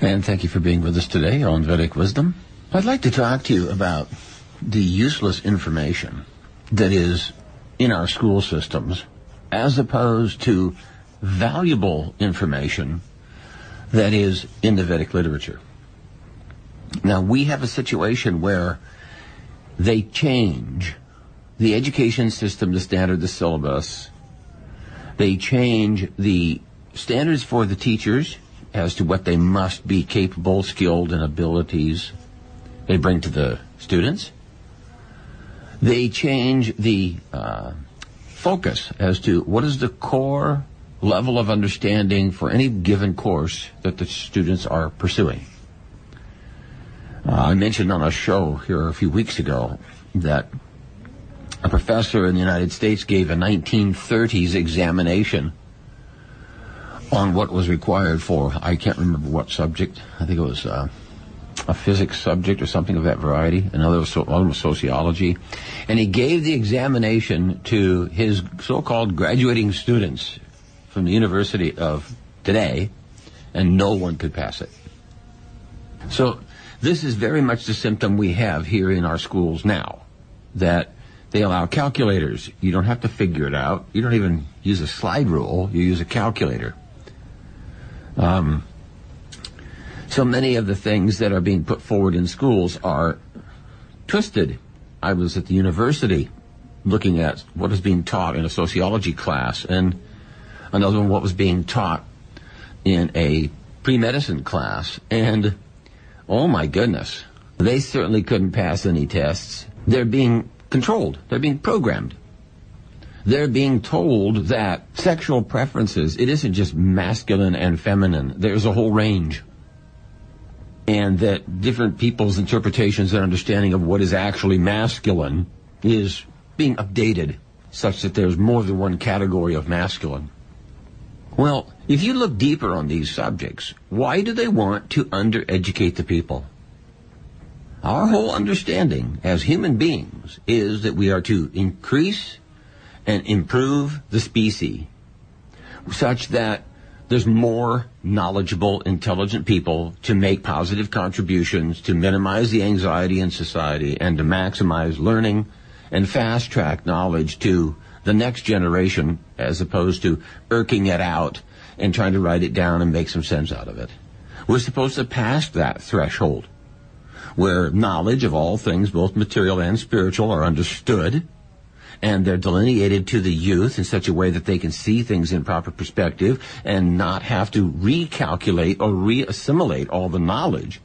And thank you for being with us today on Vedic Wisdom. I'd like to talk to you about the useless information that is in our school systems as opposed to valuable information that is in the Vedic literature. Now, we have a situation where they change the education system, the standard, the syllabus. They change the standards for the teachers as to what they must be capable, skilled, and abilities they bring to the students. They change the uh, focus as to what is the core level of understanding for any given course that the students are pursuing. Uh, I mentioned on a show here a few weeks ago that a professor in the United States gave a 1930s examination on what was required for, I can't remember what subject, I think it was uh, a physics subject or something of that variety, another was, so, one was sociology, and he gave the examination to his so-called graduating students from the University of today, and no one could pass it. So this is very much the symptom we have here in our schools now, that they allow calculators. You don't have to figure it out. You don't even use a slide rule. You use a calculator. Um, so many of the things that are being put forward in schools are twisted. I was at the university looking at what is being taught in a sociology class, and another one what was being taught in a pre-medicine class, and oh my goodness, they certainly couldn't pass any tests. They're being controlled. They're being programmed. They're being told that sexual preferences, it isn't just masculine and feminine. There's a whole range. And that different people's interpretations and understanding of what is actually masculine is being updated such that there's more than one category of masculine. Well, if you look deeper on these subjects, why do they want to undereducate the people? Our whole understanding as human beings is that we are to increase and improve the species such that there's more knowledgeable, intelligent people to make positive contributions to minimize the anxiety in society and to maximize learning and fast track knowledge to the next generation as opposed to irking it out and trying to write it down and make some sense out of it. We're supposed to pass that threshold where knowledge of all things, both material and spiritual, are understood and they're delineated to the youth in such a way that they can see things in proper perspective and not have to recalculate or reassimilate all the knowledge.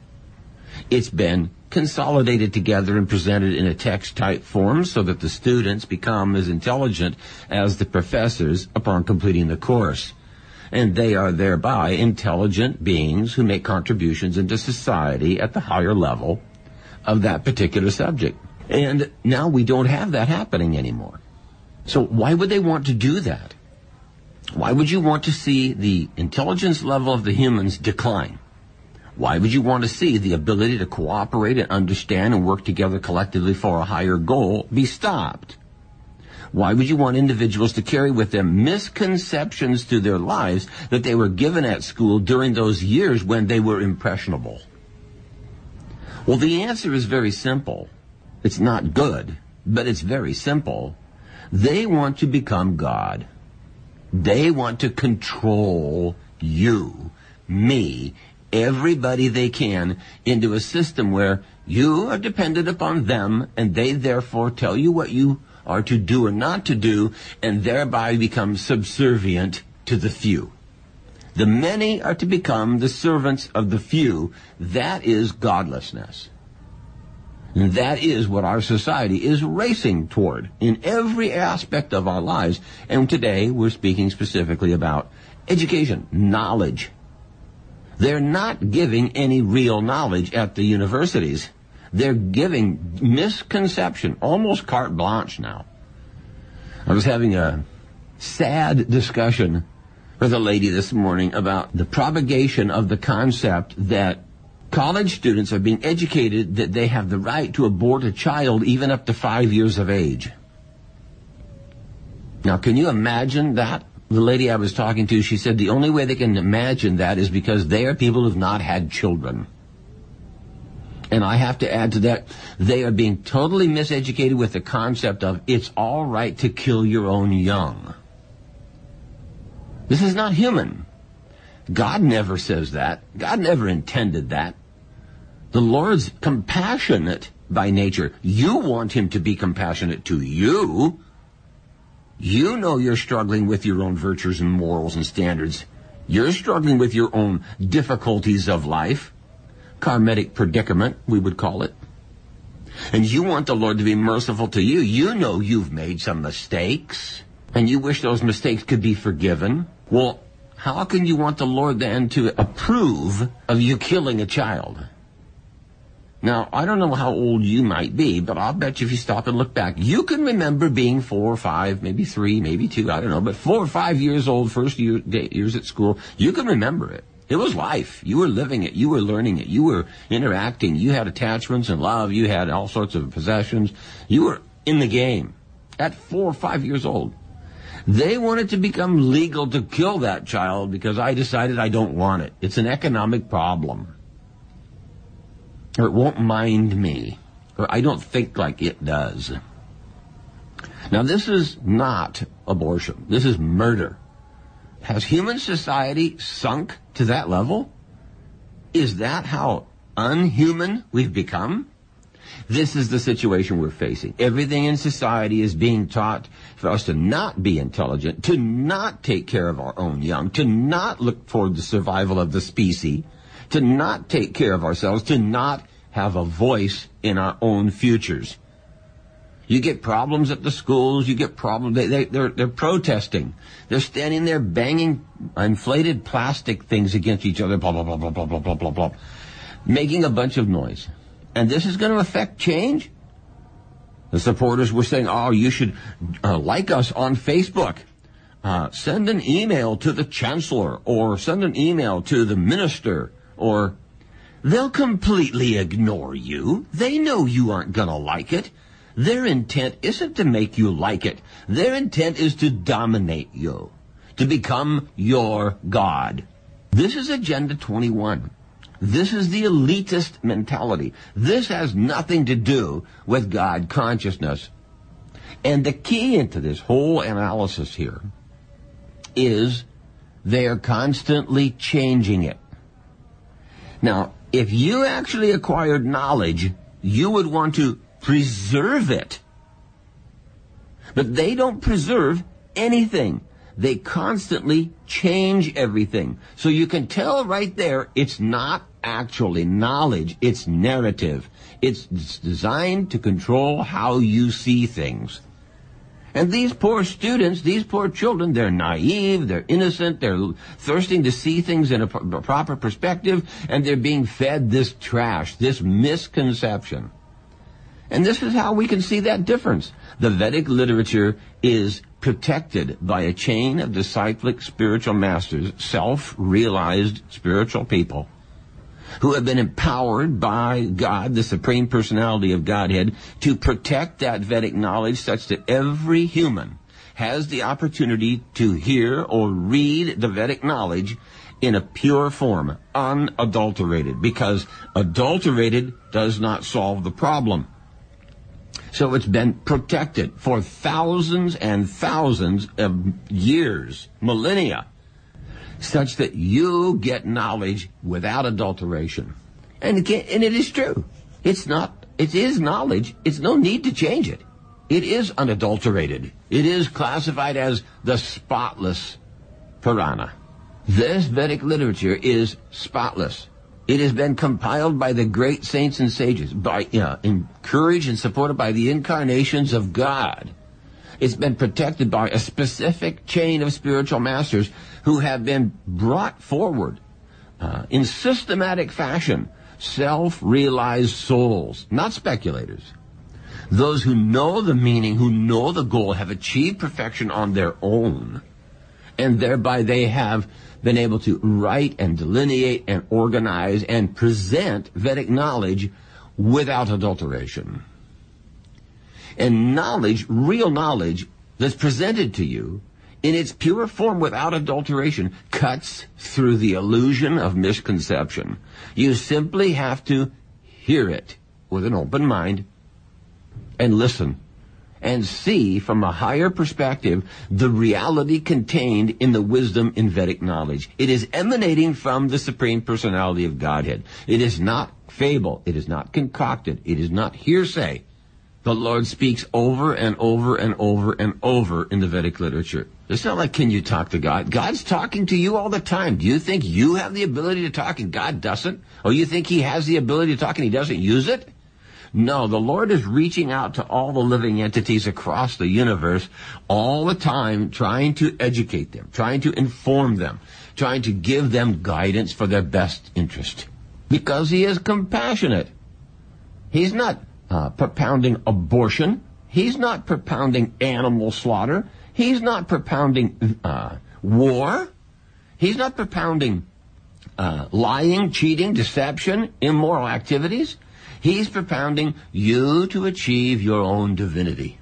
It's been consolidated together and presented in a text type form so that the students become as intelligent as the professors upon completing the course. And they are thereby intelligent beings who make contributions into society at the higher level of that particular subject. And now we don't have that happening anymore. So why would they want to do that? Why would you want to see the intelligence level of the humans decline? Why would you want to see the ability to cooperate and understand and work together collectively for a higher goal be stopped? Why would you want individuals to carry with them misconceptions through their lives that they were given at school during those years when they were impressionable? Well, the answer is very simple. It's not good, but it's very simple. They want to become God. They want to control you, me, everybody they can into a system where you are dependent upon them and they therefore tell you what you are to do or not to do and thereby become subservient to the few. The many are to become the servants of the few. That is godlessness. And that is what our society is racing toward in every aspect of our lives. And today we're speaking specifically about education, knowledge. They're not giving any real knowledge at the universities. They're giving misconception, almost carte blanche now. I was having a sad discussion with a lady this morning about the propagation of the concept that college students are being educated that they have the right to abort a child even up to five years of age. Now, can you imagine that? The lady I was talking to, she said the only way they can imagine that is because they are people who've not had children. And I have to add to that, they are being totally miseducated with the concept of it's all right to kill your own young. This is not human. God never says that. God never intended that. The Lord's compassionate by nature. You want him to be compassionate to you. You know you're struggling with your own virtues and morals and standards. You're struggling with your own difficulties of life. Karmic predicament, we would call it. And you want the Lord to be merciful to you. You know you've made some mistakes. And you wish those mistakes could be forgiven. Well, how can you want the Lord then to approve of you killing a child? Now, I don't know how old you might be, but I'll bet you if you stop and look back, you can remember being four or five, maybe three, maybe two, I don't know, but four or five years old, first year, day, years at school, you can remember it. It was life. You were living it. You were learning it. You were interacting. You had attachments and love. You had all sorts of possessions. You were in the game at four or five years old. They wanted to become legal to kill that child because I decided I don't want it. It's an economic problem or it won't mind me, or I don't think like it does. Now, this is not abortion. This is murder. Has human society sunk to that level? Is that how unhuman we've become? This is the situation we're facing. Everything in society is being taught for us to not be intelligent, to not take care of our own young, to not look for the survival of the species, to not take care of ourselves, to not have a voice in our own futures. You get problems at the schools, you get problems, they, they, they're, they're protesting. They're standing there banging inflated plastic things against each other, blah, blah, blah, blah, blah, blah, blah, blah, blah, making a bunch of noise. And this is going to affect change? The supporters were saying, oh, you should uh, like us on Facebook. Uh, send an email to the chancellor or send an email to the minister or They'll completely ignore you. They know you aren't gonna like it. Their intent isn't to make you like it. Their intent is to dominate you, to become your God. This is Agenda 21. This is the elitist mentality. This has nothing to do with God consciousness. And the key into this whole analysis here is they are constantly changing it. Now, if you actually acquired knowledge, you would want to preserve it. But they don't preserve anything. They constantly change everything. So you can tell right there it's not actually knowledge, it's narrative. It's designed to control how you see things. And these poor students, these poor children, they're naive, they're innocent, they're thirsting to see things in a, a proper perspective, and they're being fed this trash, this misconception. And this is how we can see that difference. The Vedic literature is protected by a chain of disciplic spiritual masters, self-realized spiritual people who have been empowered by God, the Supreme Personality of Godhead, to protect that Vedic knowledge such that every human has the opportunity to hear or read the Vedic knowledge in a pure form, unadulterated, because adulterated does not solve the problem. So it's been protected for thousands and thousands of years, millennia such that you get knowledge without adulteration. And it, and it is true. It's not, it is knowledge. It's no need to change it. It is unadulterated. It is classified as the spotless Purana. This Vedic literature is spotless. It has been compiled by the great saints and sages, by, uh, encouraged and supported by the incarnations of God. It's been protected by a specific chain of spiritual masters who have been brought forward uh, in systematic fashion, self-realized souls, not speculators. Those who know the meaning, who know the goal, have achieved perfection on their own, and thereby they have been able to write and delineate and organize and present Vedic knowledge without adulteration. And knowledge, real knowledge, that's presented to you in its pure form without adulteration cuts through the illusion of misconception. You simply have to hear it with an open mind and listen and see from a higher perspective the reality contained in the wisdom in Vedic knowledge. It is emanating from the Supreme Personality of Godhead. It is not fable. It is not concocted. It is not hearsay. The Lord speaks over and over and over and over in the Vedic literature. It's not like, can you talk to God? God's talking to you all the time. Do you think you have the ability to talk and God doesn't? Or you think He has the ability to talk and He doesn't use it? No, the Lord is reaching out to all the living entities across the universe all the time, trying to educate them, trying to inform them, trying to give them guidance for their best interest. Because He is compassionate. He's not uh, propounding abortion. He's not propounding animal slaughter. He's not propounding uh, war. He's not propounding uh, lying, cheating, deception, immoral activities. He's propounding you to achieve your own divinity.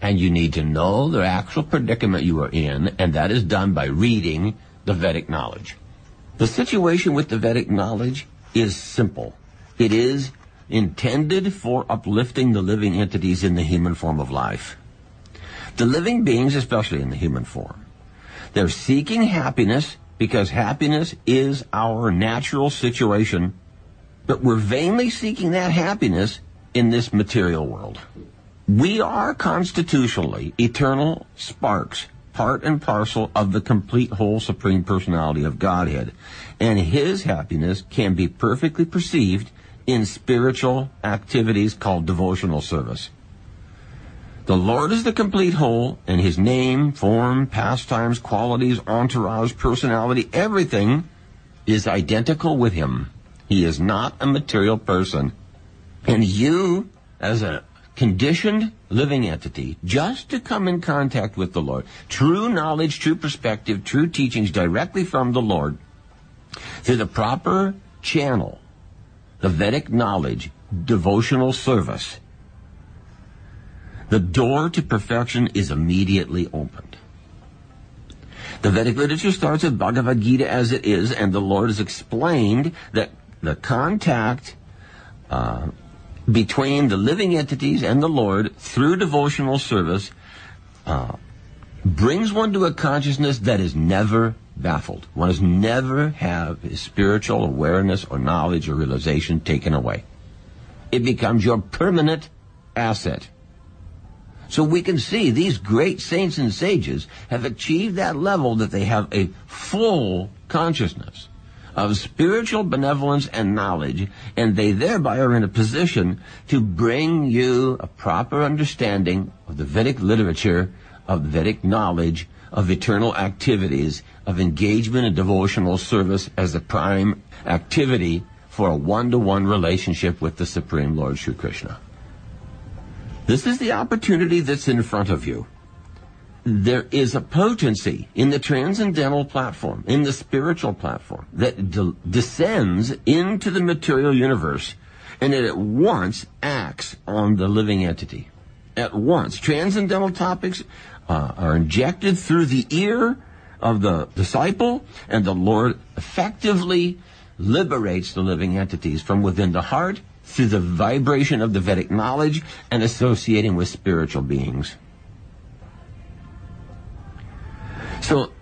And you need to know the actual predicament you are in, and that is done by reading the Vedic knowledge. The situation with the Vedic knowledge is simple. It is intended for uplifting the living entities in the human form of life. The living beings, especially in the human form, they're seeking happiness because happiness is our natural situation but we're vainly seeking that happiness in this material world. We are constitutionally eternal sparks, part and parcel of the complete whole supreme personality of Godhead. And his happiness can be perfectly perceived in spiritual activities called devotional service. The Lord is the complete whole, and his name, form, pastimes, qualities, entourage, personality, everything is identical with him. He is not a material person. And you, as a conditioned living entity, just to come in contact with the Lord, true knowledge, true perspective, true teachings directly from the Lord, through the proper channel, the Vedic knowledge, devotional service, the door to perfection is immediately opened. The Vedic literature starts with Bhagavad Gita as it is, and the Lord has explained that the contact uh, between the living entities and the Lord through devotional service uh, brings one to a consciousness that is never baffled. One has never have his spiritual awareness or knowledge or realization taken away. It becomes your permanent asset. So we can see these great saints and sages have achieved that level that they have a full consciousness of spiritual benevolence and knowledge, and they thereby are in a position to bring you a proper understanding of the Vedic literature, of Vedic knowledge, of eternal activities, of engagement and devotional service as the prime activity for a one-to-one relationship with the Supreme Lord Sri Krishna. This is the opportunity that's in front of you there is a potency in the transcendental platform, in the spiritual platform, that de- descends into the material universe and it at once acts on the living entity. At once. Transcendental topics uh, are injected through the ear of the disciple, and the Lord effectively liberates the living entities from within the heart through the vibration of the Vedic knowledge and associating with spiritual beings. So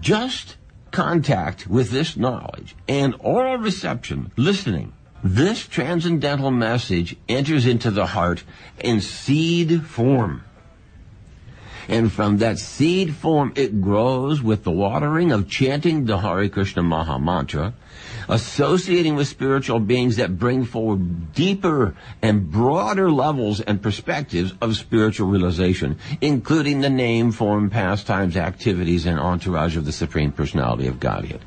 just contact with this knowledge and oral reception, listening, this transcendental message enters into the heart in seed form. And from that seed form, it grows with the watering of chanting the Hare Krishna Maha Mantra, associating with spiritual beings that bring forward deeper and broader levels and perspectives of spiritual realization, including the name, form, pastimes, activities, and entourage of the Supreme Personality of Godhead.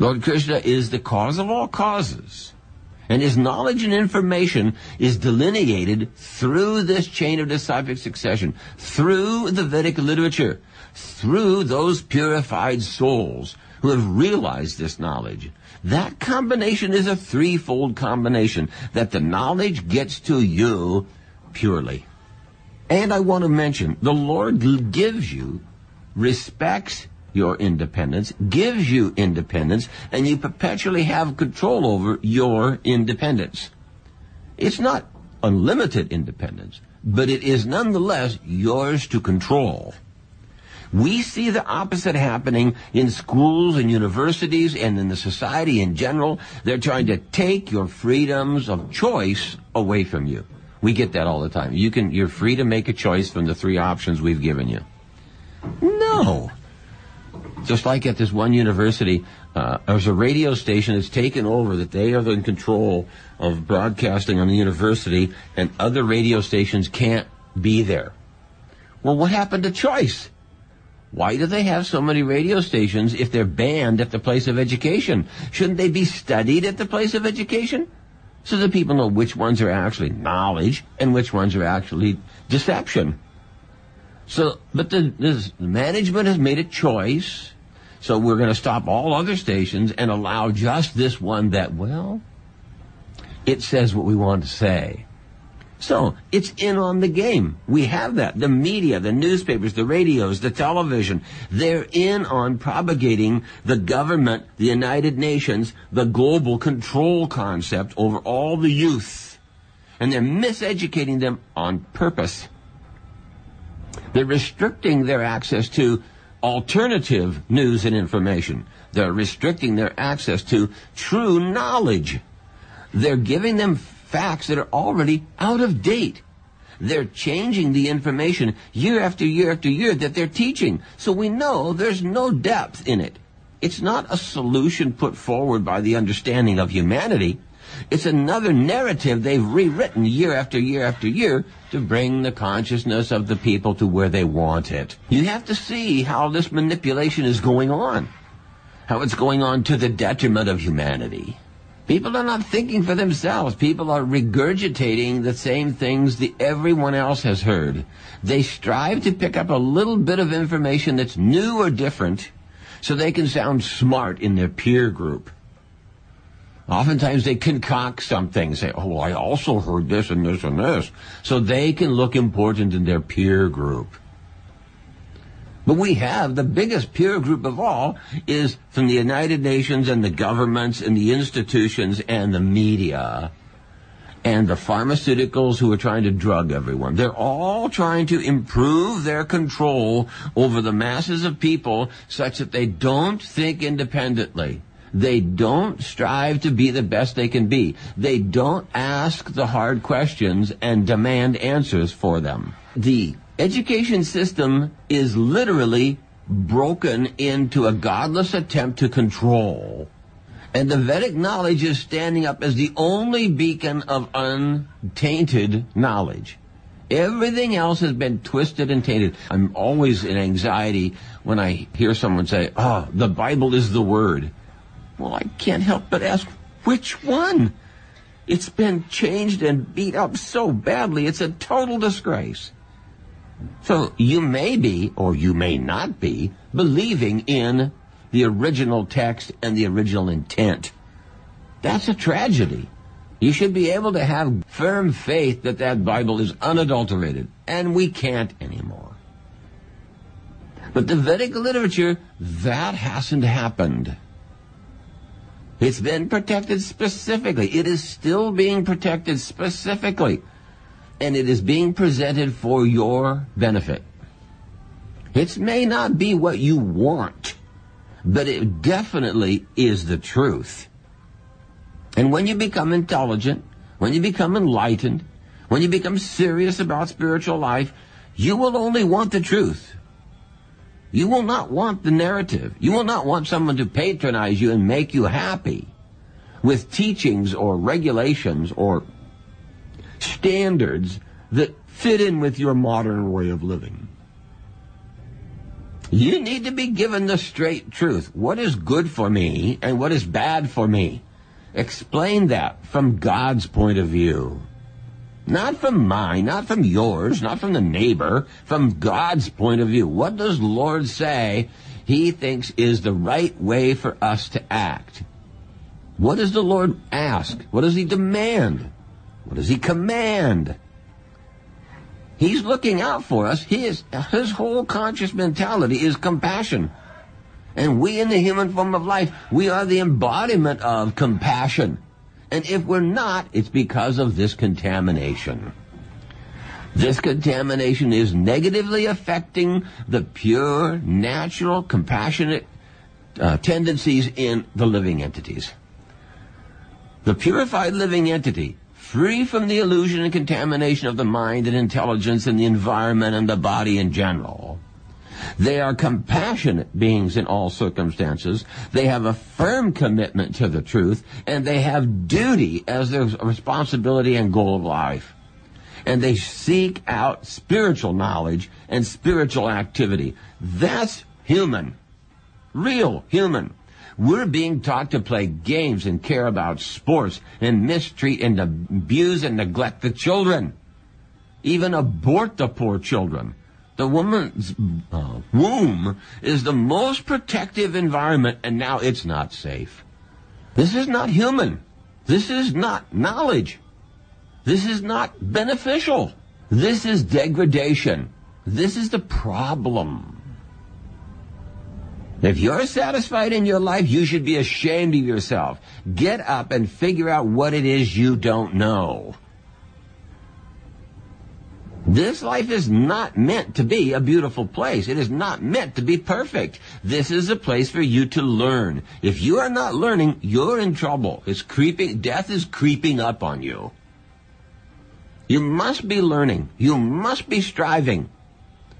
Lord Krishna is the cause of all causes. And his knowledge and information is delineated through this chain of disciplic succession, through the Vedic literature, through those purified souls who have realized this knowledge. That combination is a threefold combination that the knowledge gets to you purely. And I want to mention, the Lord gives you, respects your independence, gives you independence, and you perpetually have control over your independence. It's not unlimited independence, but it is nonetheless yours to control. We see the opposite happening in schools and universities and in the society in general. They're trying to take your freedoms of choice away from you. We get that all the time. You can, you're free to make a choice from the three options we've given you. No. Just like at this one university, uh, there's a radio station that's taken over that they are in control of broadcasting on the university and other radio stations can't be there. Well, what happened to choice? Why do they have so many radio stations if they're banned at the place of education? Shouldn't they be studied at the place of education? So that people know which ones are actually knowledge and which ones are actually deception. So, but the, management has made a choice. So we're going to stop all other stations and allow just this one that, well, it says what we want to say. So it's in on the game. We have that. The media, the newspapers, the radios, the television, they're in on propagating the government, the United Nations, the global control concept over all the youth. And they're miseducating them on purpose. They're restricting their access to alternative news and information. They're restricting their access to true knowledge. They're giving them facts that are already out of date. They're changing the information year after year after year that they're teaching. So we know there's no depth in it. It's not a solution put forward by the understanding of humanity. It's another narrative they've rewritten year after year after year to bring the consciousness of the people to where they want it. You have to see how this manipulation is going on. How it's going on to the detriment of humanity. People are not thinking for themselves. People are regurgitating the same things that everyone else has heard. They strive to pick up a little bit of information that's new or different so they can sound smart in their peer group. Oftentimes they concoct something, say, oh, I also heard this and this and this, so they can look important in their peer group. But we have the biggest peer group of all is from the United Nations and the governments and the institutions and the media and the pharmaceuticals who are trying to drug everyone. They're all trying to improve their control over the masses of people such that they don't think independently. They don't strive to be the best they can be. They don't ask the hard questions and demand answers for them. The education system is literally broken into a godless attempt to control. And the Vedic knowledge is standing up as the only beacon of untainted knowledge. Everything else has been twisted and tainted. I'm always in anxiety when I hear someone say, oh, the Bible is the Word. Well, I can't help but ask, which one? It's been changed and beat up so badly, it's a total disgrace. So you may be, or you may not be, believing in the original text and the original intent. That's a tragedy. You should be able to have firm faith that that Bible is unadulterated, and we can't anymore. But the Vedic literature, that hasn't happened. It's been protected specifically. It is still being protected specifically and it is being presented for your benefit. It may not be what you want, but it definitely is the truth. And when you become intelligent, when you become enlightened, when you become serious about spiritual life, you will only want the truth. You will not want the narrative. You will not want someone to patronize you and make you happy with teachings or regulations or standards that fit in with your modern way of living. You need to be given the straight truth. What is good for me and what is bad for me? Explain that from God's point of view. Not from mine, not from yours, not from the neighbor, from God's point of view. What does Lord say he thinks is the right way for us to act? What does the Lord ask? What does he demand? What does he command? He's looking out for us. His, his whole conscious mentality is compassion. And we in the human form of life, we are the embodiment of compassion. And if we're not, it's because of this contamination. This contamination is negatively affecting the pure, natural, compassionate uh, tendencies in the living entities. The purified living entity free from the illusion and contamination of the mind and intelligence and the environment and the body in general. They are compassionate beings in all circumstances. They have a firm commitment to the truth, and they have duty as their responsibility and goal of life. And they seek out spiritual knowledge and spiritual activity. That's human. Real human. We're being taught to play games and care about sports and mistreat and abuse and neglect the children. Even abort the poor children. The woman's uh, womb is the most protective environment and now it's not safe. This is not human. This is not knowledge. This is not beneficial. This is degradation. This is the problem. If you're satisfied in your life, you should be ashamed of yourself. Get up and figure out what it is you don't know. This life is not meant to be a beautiful place. It is not meant to be perfect. This is a place for you to learn. If you are not learning, you're in trouble. It's creeping, death is creeping up on you. You must be learning. You must be striving.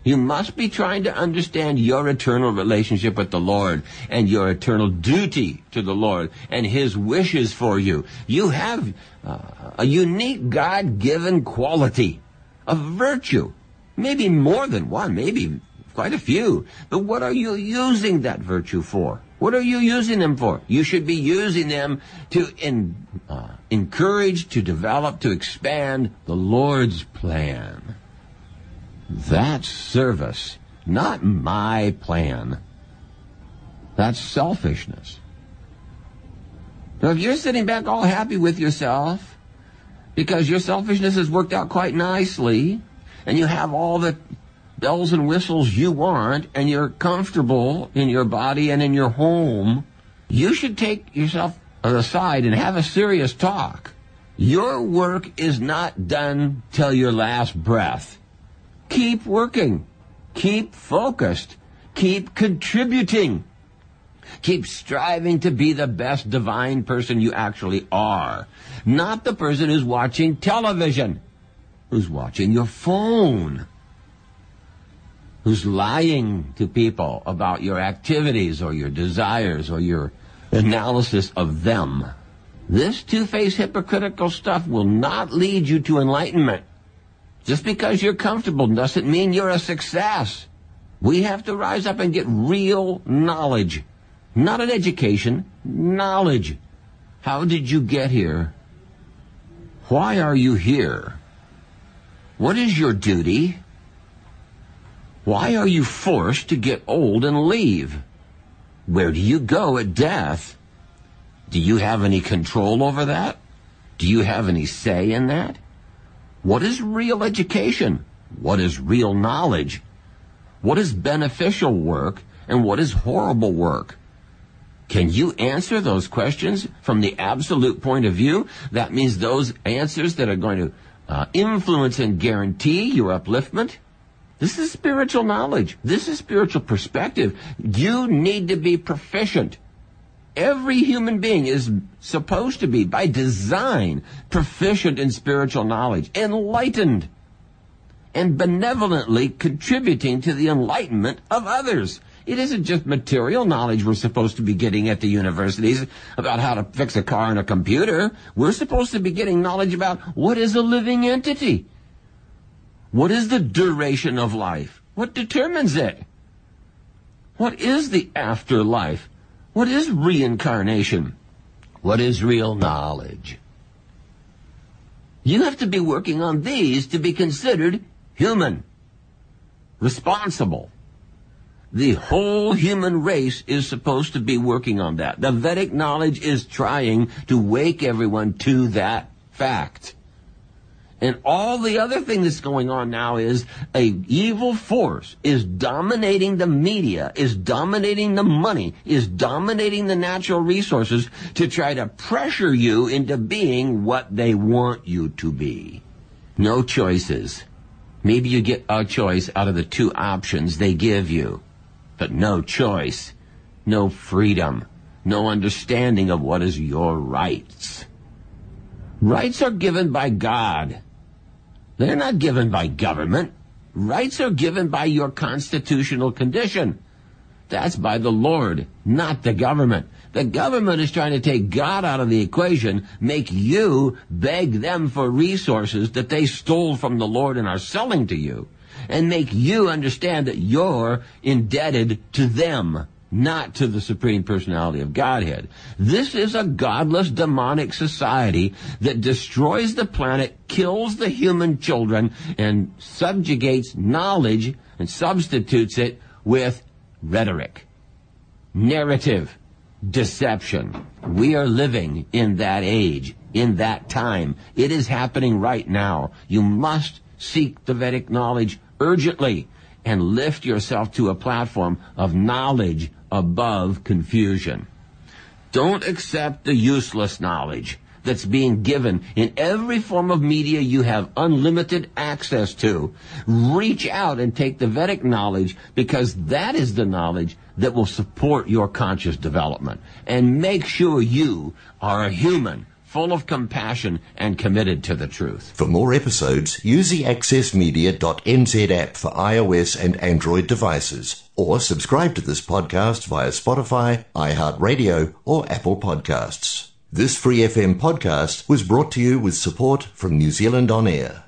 You must be trying to understand your eternal relationship with the Lord and your eternal duty to the Lord and His wishes for you. You have uh, a unique God-given quality, a virtue, maybe more than one, maybe quite a few. But what are you using that virtue for? What are you using them for? You should be using them to in, uh, encourage, to develop, to expand the Lord's plan. That's service, not my plan. That's selfishness. So if you're sitting back all happy with yourself because your selfishness has worked out quite nicely and you have all the bells and whistles you want and you're comfortable in your body and in your home, you should take yourself aside and have a serious talk. Your work is not done till your last breath. Keep working. Keep focused. Keep contributing. Keep striving to be the best divine person you actually are. Not the person who's watching television, who's watching your phone, who's lying to people about your activities or your desires or your analysis of them. This two-faced hypocritical stuff will not lead you to enlightenment. Just because you're comfortable doesn't mean you're a success. We have to rise up and get real knowledge. Not an education, knowledge. How did you get here? Why are you here? What is your duty? Why are you forced to get old and leave? Where do you go at death? Do you have any control over that? Do you have any say in that? What is real education? What is real knowledge? What is beneficial work and what is horrible work? Can you answer those questions from the absolute point of view? That means those answers that are going to uh, influence and guarantee your upliftment. This is spiritual knowledge. This is spiritual perspective. You need to be proficient Every human being is supposed to be, by design, proficient in spiritual knowledge, enlightened, and benevolently contributing to the enlightenment of others. It isn't just material knowledge we're supposed to be getting at the universities about how to fix a car and a computer. We're supposed to be getting knowledge about what is a living entity. What is the duration of life? What determines it? What is the afterlife? What is reincarnation? What is real knowledge? You have to be working on these to be considered human, responsible. The whole human race is supposed to be working on that. The Vedic knowledge is trying to wake everyone to that fact. And all the other thing that's going on now is a evil force is dominating the media, is dominating the money, is dominating the natural resources to try to pressure you into being what they want you to be. No choices. Maybe you get a choice out of the two options they give you, but no choice, no freedom, no understanding of what is your rights. Rights are given by God. They're not given by government. Rights are given by your constitutional condition. That's by the Lord, not the government. The government is trying to take God out of the equation, make you beg them for resources that they stole from the Lord and are selling to you, and make you understand that you're indebted to them not to the Supreme Personality of Godhead. This is a godless demonic society that destroys the planet, kills the human children, and subjugates knowledge and substitutes it with rhetoric, narrative, deception. We are living in that age, in that time. It is happening right now. You must seek the Vedic knowledge urgently and lift yourself to a platform of knowledge above confusion. Don't accept the useless knowledge that's being given in every form of media you have unlimited access to. Reach out and take the Vedic knowledge because that is the knowledge that will support your conscious development. And make sure you are a human full of compassion and committed to the truth. For more episodes, use the accessmedia.nz app for iOS and Android devices, or subscribe to this podcast via Spotify, iHeartRadio, or Apple Podcasts. This Free FM podcast was brought to you with support from New Zealand On Air.